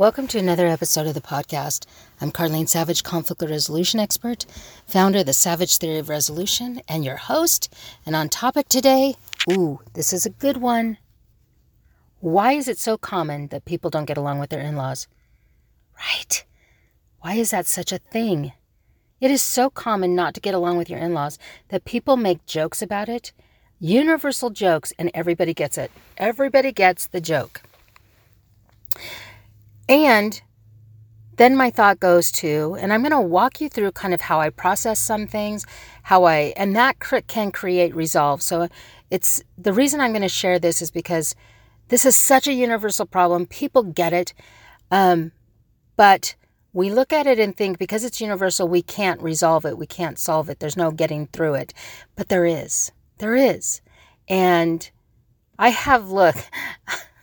Welcome to another episode of the podcast. I'm Carlene Savage, conflict resolution expert, founder of the Savage Theory of Resolution, and your host. And on topic today, ooh, this is a good one. Why is it so common that people don't get along with their in laws? Right. Why is that such a thing? It is so common not to get along with your in laws that people make jokes about it, universal jokes, and everybody gets it. Everybody gets the joke. And then my thought goes to, and I'm going to walk you through kind of how I process some things, how I, and that can create resolve. So it's the reason I'm going to share this is because this is such a universal problem. People get it. Um, but we look at it and think because it's universal, we can't resolve it. We can't solve it. There's no getting through it. But there is. There is. And I have, look,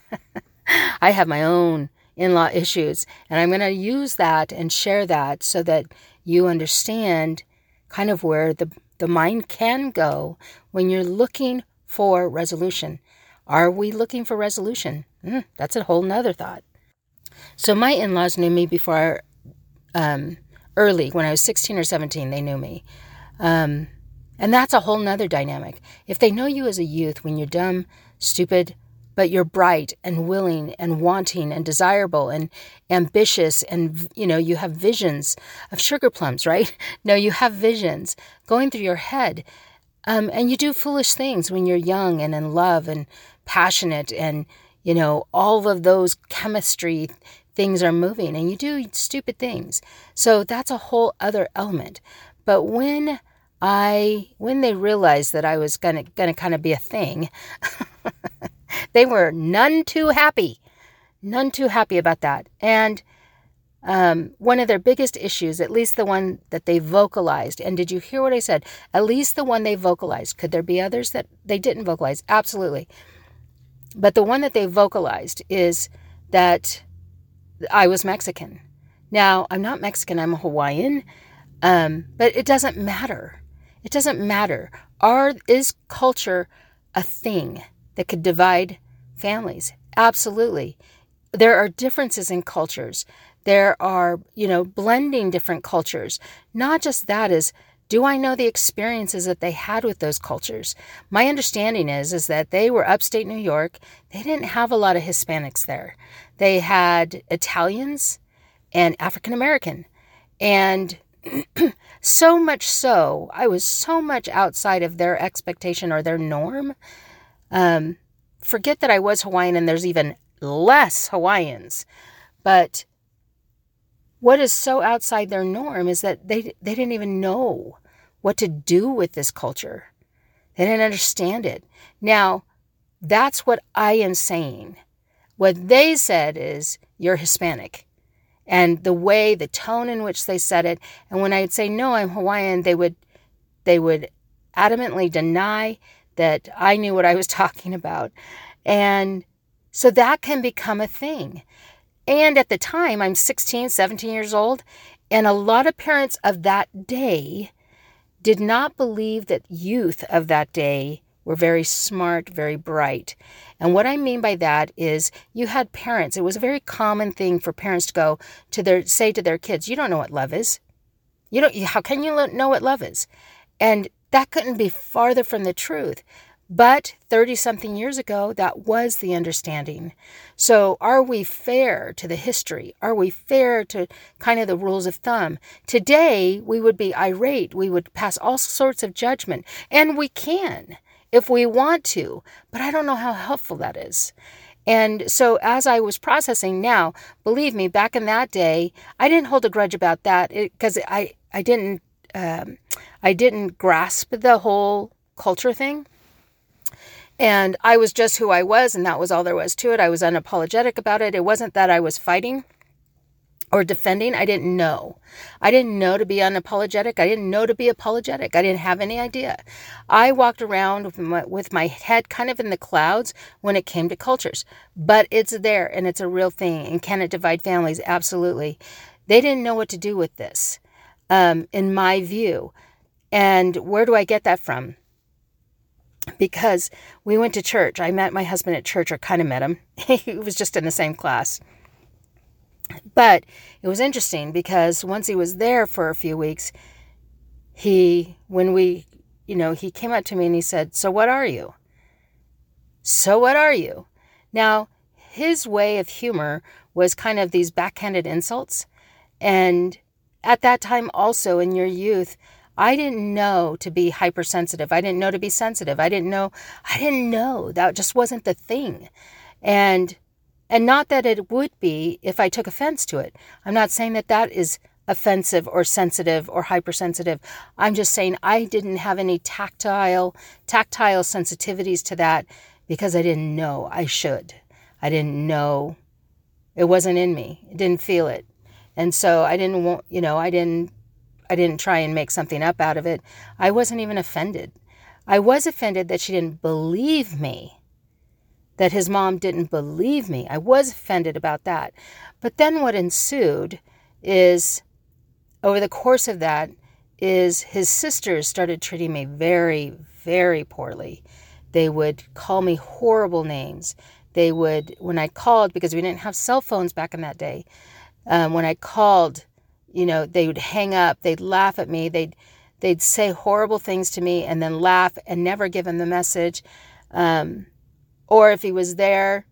I have my own in law issues. And I'm going to use that and share that so that you understand kind of where the, the mind can go when you're looking for resolution. Are we looking for resolution? Mm, that's a whole nother thought. So my in laws knew me before, um, early, when I was 16 or 17, they knew me. Um, and that's a whole nother dynamic. If they know you as a youth when you're dumb, stupid, but you're bright and willing and wanting and desirable and ambitious and you know you have visions of sugar plums right? No you have visions going through your head. Um, and you do foolish things when you're young and in love and passionate and you know all of those chemistry things are moving and you do stupid things. So that's a whole other element. But when i when they realized that i was gonna gonna kind of be a thing They were none too happy, none too happy about that. And um, one of their biggest issues, at least the one that they vocalized, and did you hear what I said? At least the one they vocalized. Could there be others that they didn't vocalize? Absolutely. But the one that they vocalized is that I was Mexican. Now, I'm not Mexican, I'm a Hawaiian, um, but it doesn't matter. It doesn't matter. Are, is culture a thing? That could divide families. Absolutely. There are differences in cultures. There are, you know, blending different cultures. Not just that is do I know the experiences that they had with those cultures? My understanding is is that they were upstate New York. They didn't have a lot of Hispanics there. They had Italians and African American. And so much so, I was so much outside of their expectation or their norm um, forget that I was Hawaiian and there's even less Hawaiians. But what is so outside their norm is that they, they didn't even know what to do with this culture. They didn't understand it. Now, that's what I am saying. What they said is, you're Hispanic. And the way, the tone in which they said it, and when I'd say, no, I'm Hawaiian, they would, they would adamantly deny that I knew what I was talking about. And so that can become a thing. And at the time, I'm 16, 17 years old, and a lot of parents of that day did not believe that youth of that day were very smart, very bright. And what I mean by that is you had parents, it was a very common thing for parents to go to their say to their kids, you don't know what love is. You don't how can you know what love is? And that couldn't be farther from the truth. But 30 something years ago, that was the understanding. So, are we fair to the history? Are we fair to kind of the rules of thumb? Today, we would be irate. We would pass all sorts of judgment, and we can if we want to, but I don't know how helpful that is. And so, as I was processing now, believe me, back in that day, I didn't hold a grudge about that eh, because I, I didn't um, I didn't grasp the whole culture thing. And I was just who I was, and that was all there was to it. I was unapologetic about it. It wasn't that I was fighting or defending. I didn't know. I didn't know to be unapologetic. I didn't know to be apologetic. I didn't have any idea. I walked around with my, with my head kind of in the clouds when it came to cultures, but it's there and it's a real thing. And can it divide families? Absolutely. They didn't know what to do with this, um, in my view. And where do I get that from? Because we went to church. I met my husband at church, or kind of met him. he was just in the same class. But it was interesting because once he was there for a few weeks, he, when we, you know, he came up to me and he said, So what are you? So what are you? Now, his way of humor was kind of these backhanded insults. And at that time, also in your youth, I didn't know to be hypersensitive. I didn't know to be sensitive. I didn't know, I didn't know. That just wasn't the thing. And and not that it would be if I took offense to it. I'm not saying that that is offensive or sensitive or hypersensitive. I'm just saying I didn't have any tactile tactile sensitivities to that because I didn't know I should. I didn't know it wasn't in me. I didn't feel it. And so I didn't want, you know, I didn't I didn't try and make something up out of it. I wasn't even offended. I was offended that she didn't believe me. That his mom didn't believe me. I was offended about that. But then what ensued is over the course of that is his sisters started treating me very very poorly. They would call me horrible names. They would, when I called, because we didn't have cell phones back in that day, um, when I called, you know, they would hang up, they'd laugh at me, they'd they'd say horrible things to me and then laugh and never give him the message. Um, or if he was there,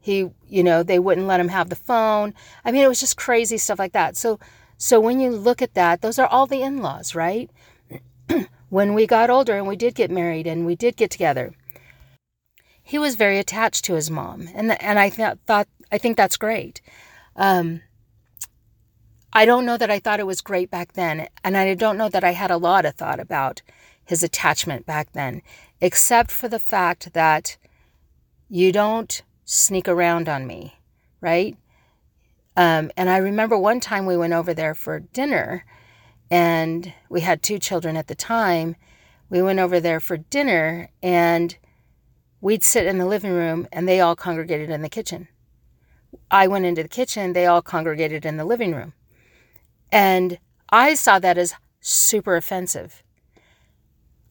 he, you know, they wouldn't let him have the phone. I mean, it was just crazy stuff like that. So, so when you look at that, those are all the in-laws, right? when we got older and we did get married and we did get together, he was very attached to his mom, and and I th- thought I think that's great. Um, I don't know that I thought it was great back then, and I don't know that I had a lot of thought about his attachment back then, except for the fact that you don't sneak around on me, right? Um, and I remember one time we went over there for dinner, and we had two children at the time. We went over there for dinner, and We'd sit in the living room and they all congregated in the kitchen. I went into the kitchen, they all congregated in the living room. And I saw that as super offensive.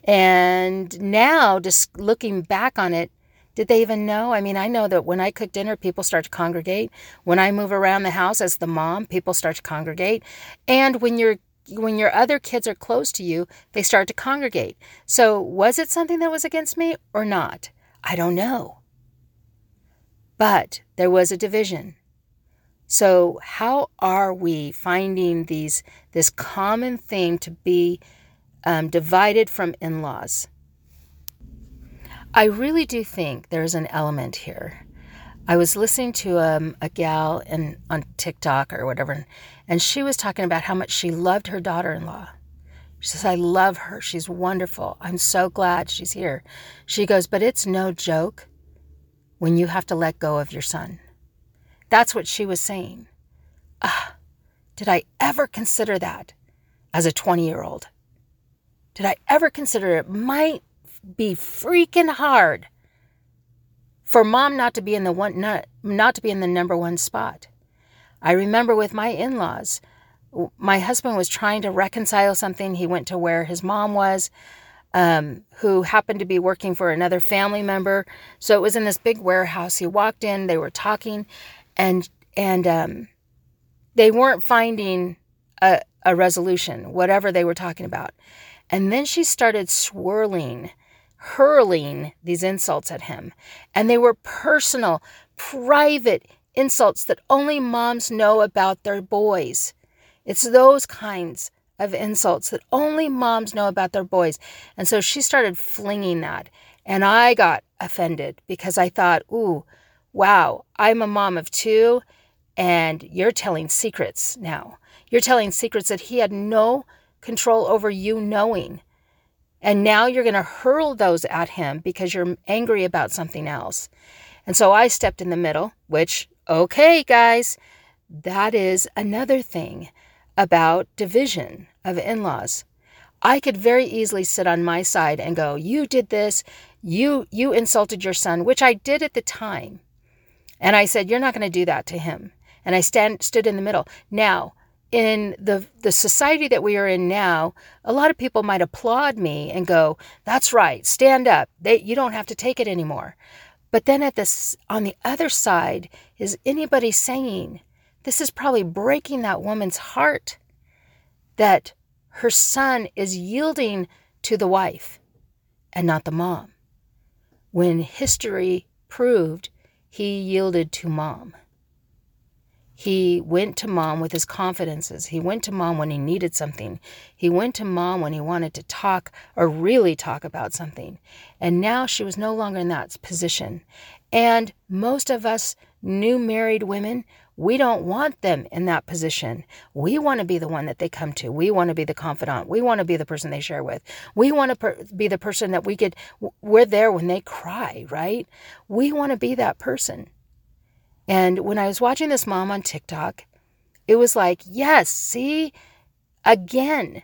And now, just looking back on it, did they even know? I mean, I know that when I cook dinner, people start to congregate. When I move around the house as the mom, people start to congregate. And when you're when your other kids are close to you, they start to congregate. So, was it something that was against me or not? I don't know. But there was a division. So how are we finding these this common thing to be um, divided from in-laws? I really do think there's an element here. I was listening to um, a gal in, on TikTok or whatever, and she was talking about how much she loved her daughter-in-law. She says, I love her. She's wonderful. I'm so glad she's here. She goes, But it's no joke when you have to let go of your son. That's what she was saying. Ah, did I ever consider that as a 20 year old? Did I ever consider it might be freaking hard for mom not to be in the one not, not to be in the number one spot? I remember with my in-laws, my husband was trying to reconcile something. He went to where his mom was, um, who happened to be working for another family member. So it was in this big warehouse. He walked in, they were talking, and and um, they weren't finding a, a resolution, whatever they were talking about. And then she started swirling, hurling these insults at him. And they were personal, private insults that only moms know about their boys. It's those kinds of insults that only moms know about their boys. And so she started flinging that. And I got offended because I thought, ooh, wow, I'm a mom of two, and you're telling secrets now. You're telling secrets that he had no control over you knowing. And now you're going to hurl those at him because you're angry about something else. And so I stepped in the middle, which, okay, guys, that is another thing about division of in laws. I could very easily sit on my side and go, You did this, you you insulted your son, which I did at the time. And I said, You're not going to do that to him. And I stand stood in the middle. Now, in the the society that we are in now, a lot of people might applaud me and go, "That's right, stand up. They, you don't have to take it anymore." But then at this on the other side is anybody saying this is probably breaking that woman's heart that her son is yielding to the wife and not the mom. When history proved he yielded to mom. He went to mom with his confidences. He went to mom when he needed something. He went to mom when he wanted to talk or really talk about something. And now she was no longer in that position. And most of us new married women, we don't want them in that position. We want to be the one that they come to. We want to be the confidant. We want to be the person they share with. We want to per- be the person that we could, we're there when they cry, right? We want to be that person. And when I was watching this mom on TikTok, it was like, yes, see, again,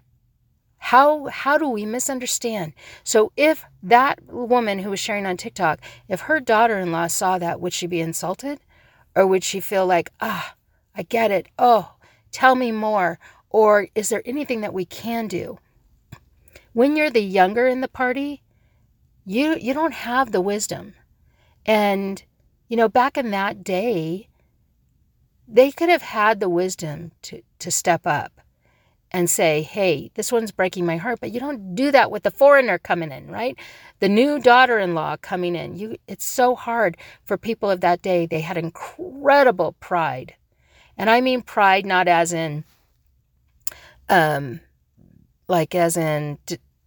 how how do we misunderstand? So if that woman who was sharing on TikTok, if her daughter-in-law saw that, would she be insulted? Or would she feel like, ah, I get it. Oh, tell me more. Or is there anything that we can do? When you're the younger in the party, you you don't have the wisdom. And you know, back in that day, they could have had the wisdom to, to step up and say, hey, this one's breaking my heart. But you don't do that with the foreigner coming in, right? The new daughter in law coming in. You it's so hard for people of that day. They had incredible pride. And I mean pride not as in um like as in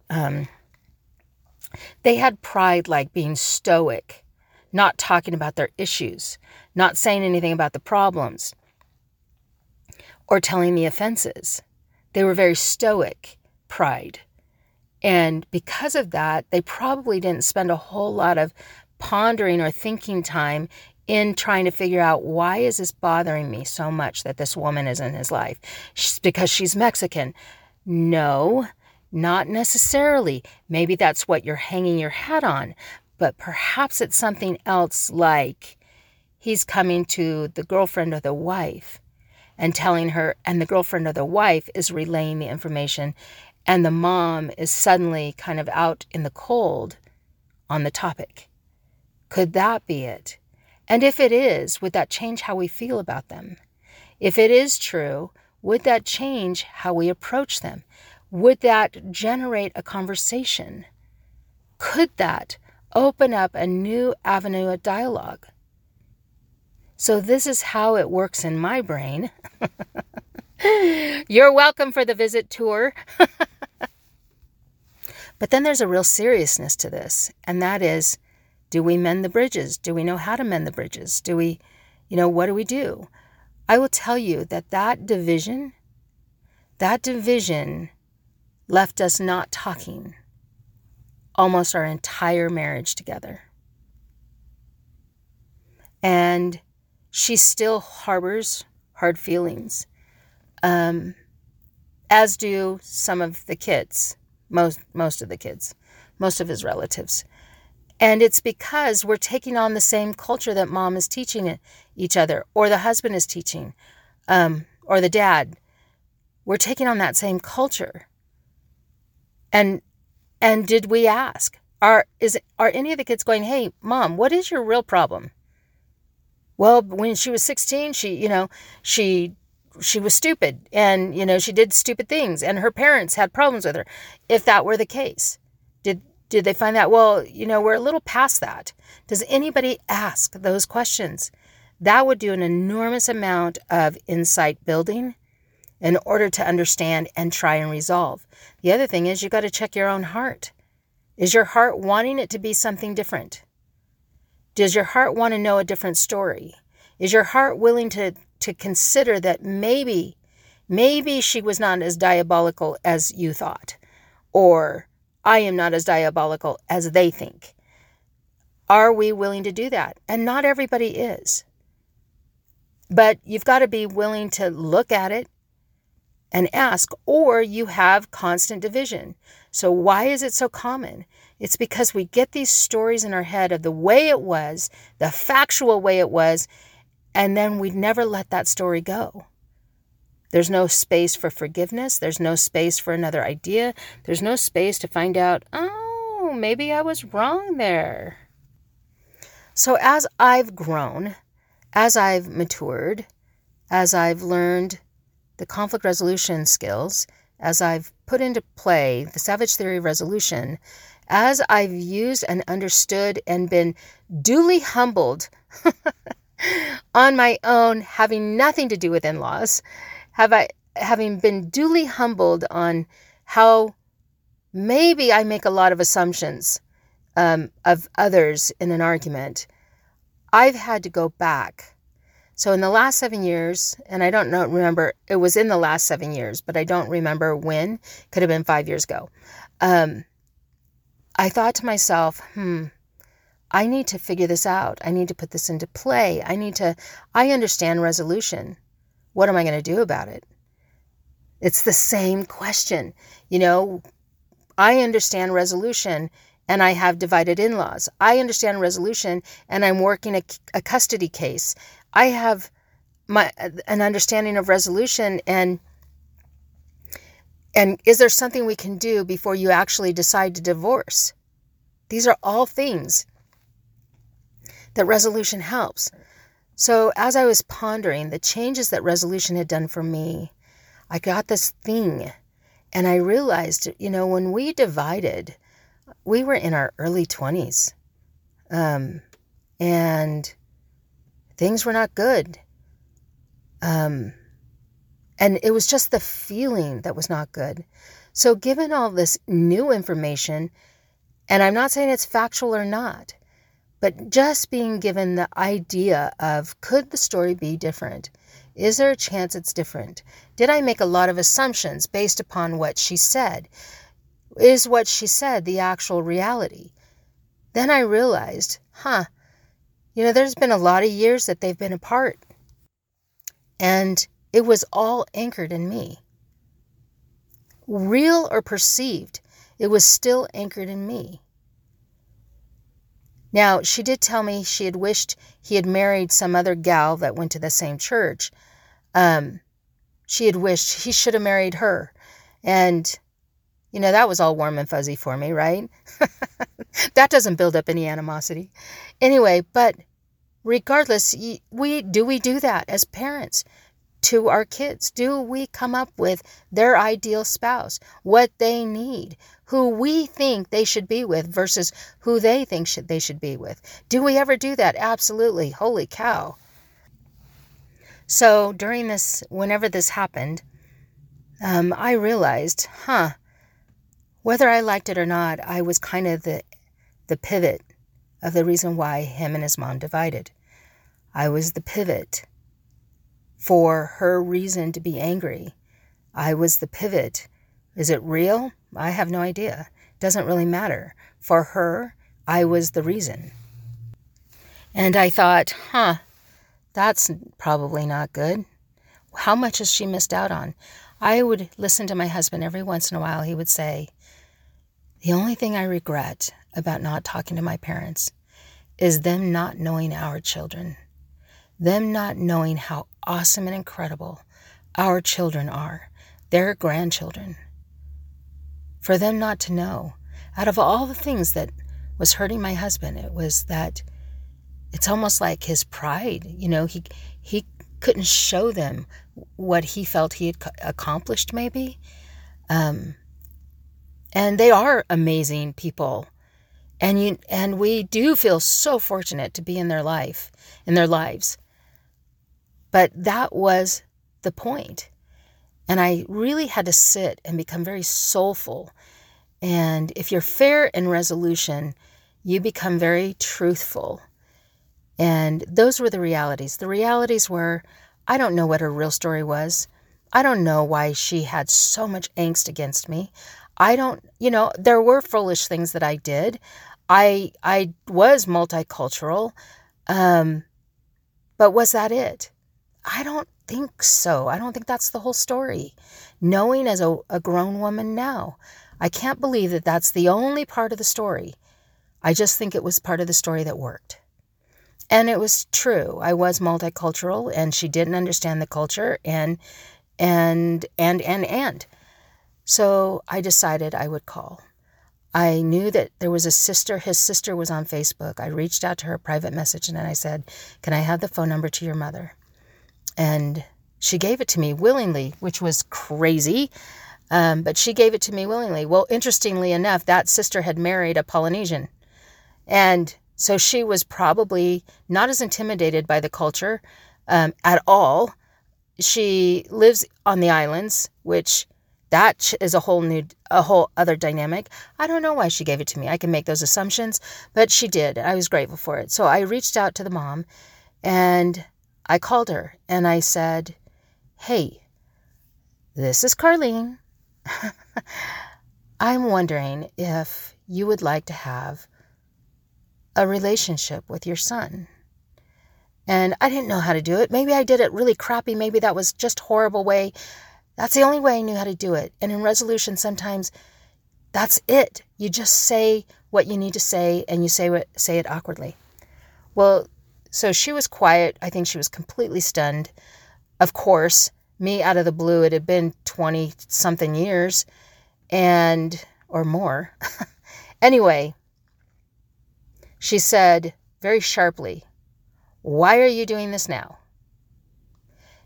um they had pride like being stoic not talking about their issues, not saying anything about the problems, or telling the offenses. They were very stoic, pride. And because of that, they probably didn't spend a whole lot of pondering or thinking time in trying to figure out why is this bothering me so much that this woman is in his life. She's, because she's mexican. No not necessarily. Maybe that's what you're hanging your hat on but perhaps it's something else like he's coming to the girlfriend or the wife and telling her, and the girlfriend or the wife is relaying the information, and the mom is suddenly kind of out in the cold on the topic. Could that be it? And if it is, would that change how we feel about them? If it is true, would that change how we approach them? Would that generate a conversation? Could that open up a new avenue of dialogue. So, this is how it works in my brain. You're welcome for the visit tour. but then there's a real seriousness to this, and that is do we mend the bridges? Do we know how to mend the bridges? Do we, you know, what do we do? I will tell you that that division, that division left us not talking almost our entire marriage together. And she still harbors hard feelings, um, as do some of the kids, most most of the kids, most of his relatives. And it's because we're taking on the same culture that mom is teaching each other, or the husband is teaching, um, or the dad. We're taking on that same culture. And and did we ask? Are is are any of the kids going, "Hey, mom, what is your real problem?" Well, when she was 16, she, you know, she she was stupid and, you know, she did stupid things and her parents had problems with her. If that were the case, did did they find that well, you know, we're a little past that. Does anybody ask those questions? That would do an enormous amount of insight building in order to understand and try and resolve. The other thing is you got to check your own heart. Is your heart wanting it to be something different? Does your heart want to know a different story? Is your heart willing to, to consider that maybe, maybe she was not as diabolical as you thought? Or I am not as diabolical as they think? Are we willing to do that? And not everybody is. But you've got to be willing to look at it and ask, or you have constant division. So, why is it so common? It's because we get these stories in our head of the way it was, the factual way it was, and then we never let that story go. There's no space for forgiveness. There's no space for another idea. There's no space to find out, oh, maybe I was wrong there. So, as I've grown, as I've matured, as I've learned the conflict resolution skills, as I've put into play the Savage Theory Resolution, as I've used and understood and been duly humbled on my own, having nothing to do with in laws, have I having been duly humbled on how maybe I make a lot of assumptions um, of others in an argument, I've had to go back. So in the last seven years, and I don't know, remember, it was in the last seven years, but I don't remember when. Could have been five years ago. Um, I thought to myself, hmm, I need to figure this out. I need to put this into play. I need to, I understand resolution. What am I going to do about it? It's the same question. You know, I understand resolution and I have divided in laws. I understand resolution and I'm working a, a custody case. I have my an understanding of resolution and and is there something we can do before you actually decide to divorce? These are all things that resolution helps. So, as I was pondering the changes that resolution had done for me, I got this thing and I realized, you know, when we divided, we were in our early 20s. Um, and things were not good. Um, and it was just the feeling that was not good. So, given all this new information, and I'm not saying it's factual or not, but just being given the idea of could the story be different? Is there a chance it's different? Did I make a lot of assumptions based upon what she said? Is what she said the actual reality? Then I realized, huh, you know, there's been a lot of years that they've been apart. And it was all anchored in me. Real or perceived, it was still anchored in me. Now, she did tell me she had wished he had married some other gal that went to the same church. Um, she had wished he should have married her. And, you know, that was all warm and fuzzy for me, right? that doesn't build up any animosity. Anyway, but regardless, we do we do that as parents? To our kids? Do we come up with their ideal spouse, what they need, who we think they should be with versus who they think should, they should be with? Do we ever do that? Absolutely. Holy cow. So during this, whenever this happened, um, I realized, huh, whether I liked it or not, I was kind of the the pivot of the reason why him and his mom divided. I was the pivot for her reason to be angry. I was the pivot. Is it real? I have no idea. Doesn't really matter. For her, I was the reason. And I thought, huh, that's probably not good. How much has she missed out on? I would listen to my husband every once in a while. He would say, The only thing I regret about not talking to my parents is them not knowing our children them not knowing how awesome and incredible our children are, their grandchildren. For them not to know, out of all the things that was hurting my husband, it was that it's almost like his pride. You know, he he couldn't show them what he felt he had accomplished, maybe. Um, and they are amazing people, and you and we do feel so fortunate to be in their life, in their lives. But that was the point. And I really had to sit and become very soulful. And if you're fair in resolution, you become very truthful. And those were the realities. The realities were I don't know what her real story was. I don't know why she had so much angst against me. I don't, you know, there were foolish things that I did. I I was multicultural. Um, but was that it? I don't think so. I don't think that's the whole story. Knowing as a, a grown woman now, I can't believe that that's the only part of the story. I just think it was part of the story that worked. And it was true. I was multicultural and she didn't understand the culture and and and and and. So I decided I would call. I knew that there was a sister, his sister was on Facebook. I reached out to her private message and I said, "Can I have the phone number to your mother?" And she gave it to me willingly, which was crazy. Um, but she gave it to me willingly. Well, interestingly enough, that sister had married a Polynesian. And so she was probably not as intimidated by the culture um, at all. She lives on the islands, which that is a whole new, a whole other dynamic. I don't know why she gave it to me. I can make those assumptions, but she did. I was grateful for it. So I reached out to the mom and I called her and I said, Hey, this is Carlene. I'm wondering if you would like to have a relationship with your son. And I didn't know how to do it. Maybe I did it really crappy. Maybe that was just horrible way. That's the only way I knew how to do it. And in resolution, sometimes that's it. You just say what you need to say and you say say it awkwardly. Well, so she was quiet. I think she was completely stunned. Of course, me out of the blue, it had been 20 something years and or more. anyway, she said very sharply, Why are you doing this now?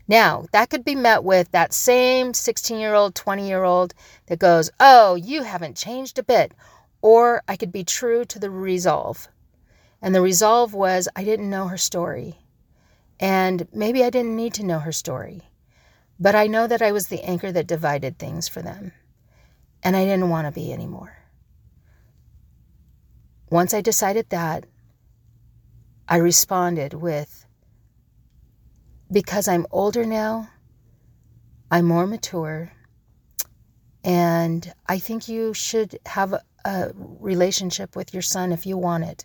Now, that could be met with that same 16 year old, 20 year old that goes, Oh, you haven't changed a bit. Or I could be true to the resolve. And the resolve was I didn't know her story. And maybe I didn't need to know her story. But I know that I was the anchor that divided things for them. And I didn't want to be anymore. Once I decided that, I responded with, because I'm older now, I'm more mature, and I think you should have a, relationship with your son if you want it.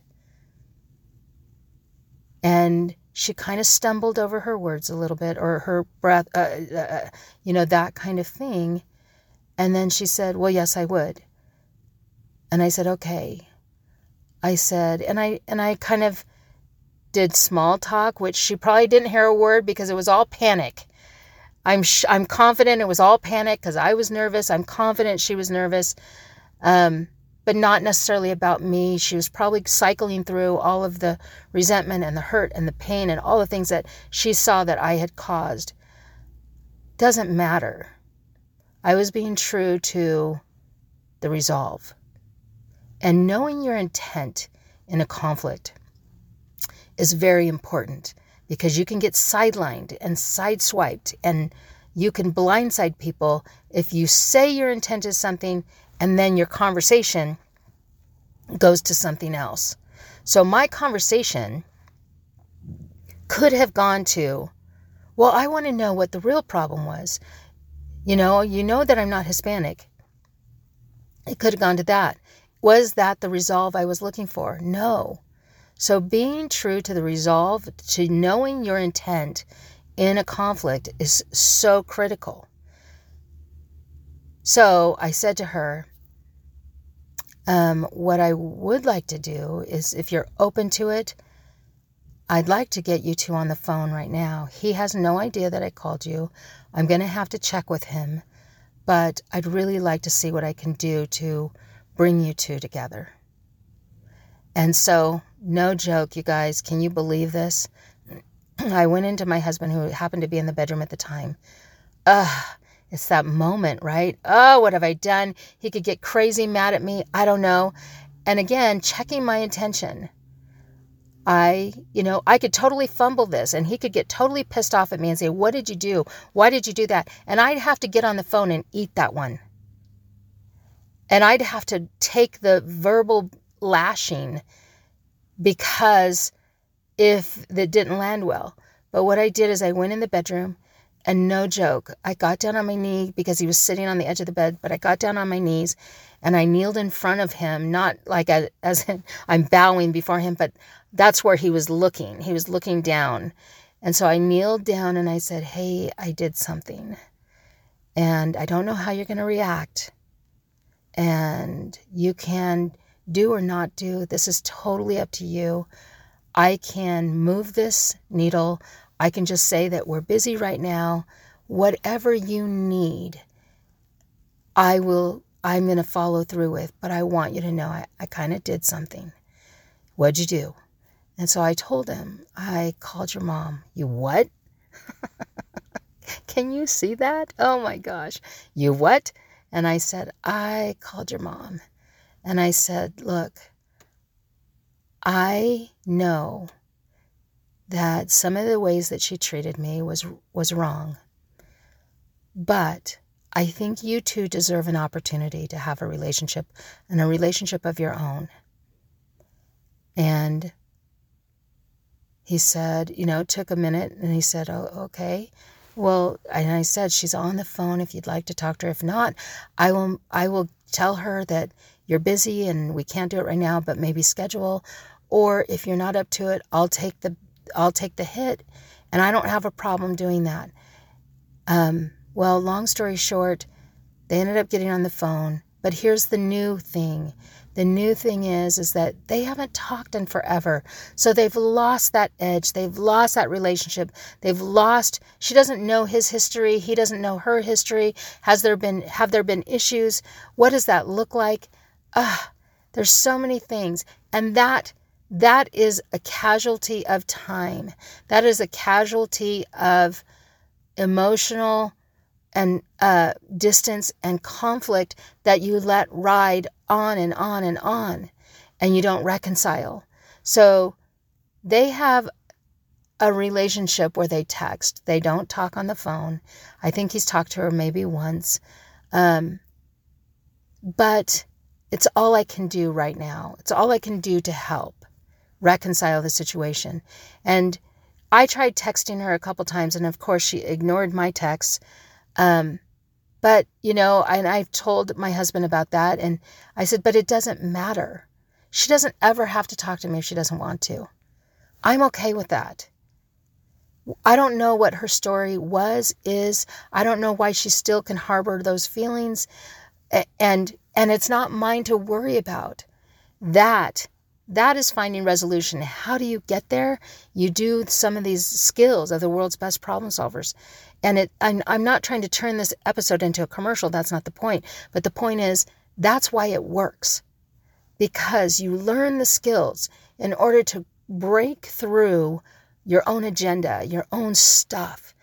And she kind of stumbled over her words a little bit, or her breath, uh, uh, uh, you know, that kind of thing. And then she said, Well, yes, I would. And I said, Okay. I said, and I and I kind of did small talk, which she probably didn't hear a word because it was all panic. I'm sh- I'm confident it was all panic because I was nervous. I'm confident she was nervous, um, but not necessarily about me. She was probably cycling through all of the resentment and the hurt and the pain and all the things that she saw that I had caused. Doesn't matter. I was being true to the resolve. And knowing your intent in a conflict is very important because you can get sidelined and sideswiped and you can blindside people if you say your intent is something and then your conversation goes to something else. So my conversation could have gone to, well, I want to know what the real problem was. You know, you know that I'm not Hispanic. It could have gone to that. Was that the resolve I was looking for? No. So, being true to the resolve, to knowing your intent in a conflict is so critical. So, I said to her, um, What I would like to do is, if you're open to it, I'd like to get you two on the phone right now. He has no idea that I called you. I'm going to have to check with him, but I'd really like to see what I can do to bring you two together. And so, no joke, you guys, can you believe this? I went into my husband, who happened to be in the bedroom at the time. Ugh, it's that moment, right? Oh, what have I done? He could get crazy mad at me. I don't know. And again, checking my intention. I, you know, I could totally fumble this and he could get totally pissed off at me and say, What did you do? Why did you do that? And I'd have to get on the phone and eat that one. And I'd have to take the verbal lashing because if that didn't land well. But what I did is I went in the bedroom and no joke, I got down on my knee because he was sitting on the edge of the bed, but I got down on my knees and I kneeled in front of him, not like a, as in I'm bowing before him, but that's where he was looking. He was looking down. And so I kneeled down and I said, Hey, I did something. And I don't know how you're going to react. And you can do or not do. This is totally up to you. I can move this needle. I can just say that we're busy right now. Whatever you need, I will, I'm going to follow through with. But I want you to know I, I kind of did something. What'd you do? And so I told him, I called your mom. You what? Can you see that? Oh my gosh. You what? And I said, I called your mom. And I said, Look, I know that some of the ways that she treated me was was wrong. But I think you two deserve an opportunity to have a relationship and a relationship of your own. And he said, you know, it took a minute and he said, Oh, okay. Well, and I said, she's on the phone if you'd like to talk to her. If not, I will I will tell her that you're busy and we can't do it right now, but maybe schedule. Or if you're not up to it, I'll take the I'll take the hit. And I don't have a problem doing that. Um, well, long story short, they ended up getting on the phone. But here's the new thing. The new thing is is that they haven't talked in forever. So they've lost that edge. They've lost that relationship. They've lost she doesn't know his history, he doesn't know her history. Has there been have there been issues? What does that look like? Ah, there's so many things. And that that is a casualty of time. That is a casualty of emotional and uh, distance and conflict that you let ride on and on and on and you don't reconcile. So they have a relationship where they text, they don't talk on the phone. I think he's talked to her maybe once. Um, but it's all I can do right now. It's all I can do to help reconcile the situation. And I tried texting her a couple times, and of course, she ignored my texts. Um, but, you know, and I've told my husband about that, and I said, but it doesn't matter. She doesn't ever have to talk to me if she doesn't want to. I'm okay with that. I don't know what her story was, is. I don't know why she still can harbor those feelings. And and it's not mine to worry about. That that is finding resolution. How do you get there? You do some of these skills of the world's best problem solvers. And it, I'm, I'm not trying to turn this episode into a commercial. That's not the point. But the point is, that's why it works. Because you learn the skills in order to break through your own agenda, your own stuff.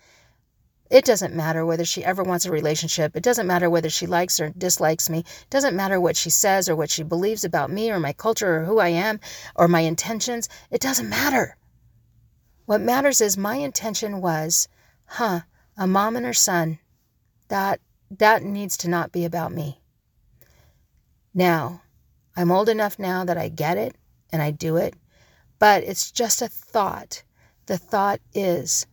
It doesn't matter whether she ever wants a relationship. It doesn't matter whether she likes or dislikes me. It doesn't matter what she says or what she believes about me or my culture or who I am or my intentions. It doesn't matter. What matters is my intention was, huh, a mom and her son. That that needs to not be about me. Now, I'm old enough now that I get it and I do it, but it's just a thought. The thought is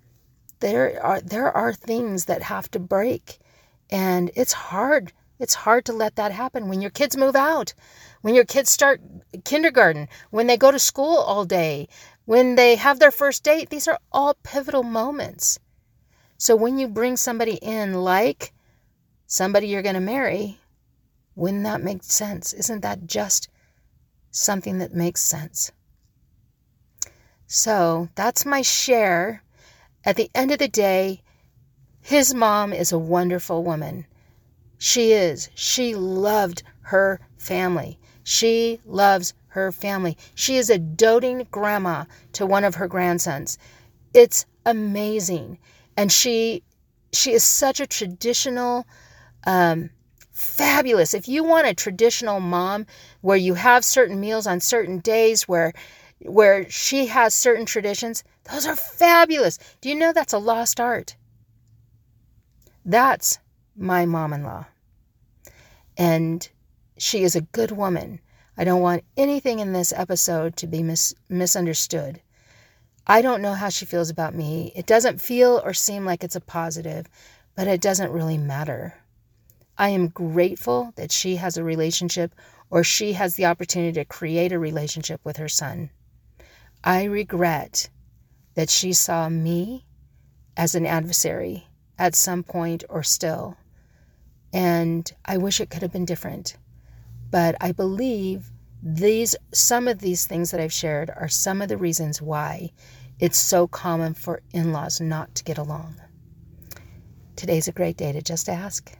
there are there are things that have to break and it's hard. It's hard to let that happen. When your kids move out when your kids start kindergarten when they go to school all day when they have their first date these are all pivotal moments. So when you bring somebody in like somebody you're going to marry wouldn't that make sense isn't that just something that makes sense? So that's my share at the end of the day, his mom is a wonderful woman. She is. She loved her family. She loves her family. She is a doting grandma to one of her grandsons. It's amazing. And she she is such a traditional um, fabulous. If you want a traditional mom where you have certain meals on certain days where where she has certain traditions, those are fabulous. Do you know that's a lost art? That's my mom in law. And she is a good woman. I don't want anything in this episode to be mis- misunderstood. I don't know how she feels about me. It doesn't feel or seem like it's a positive, but it doesn't really matter. I am grateful that she has a relationship or she has the opportunity to create a relationship with her son. I regret that she saw me as an adversary at some point or still. And I wish it could have been different. But I believe these some of these things that I've shared are some of the reasons why it's so common for in-laws not to get along. Today's a great day to just ask.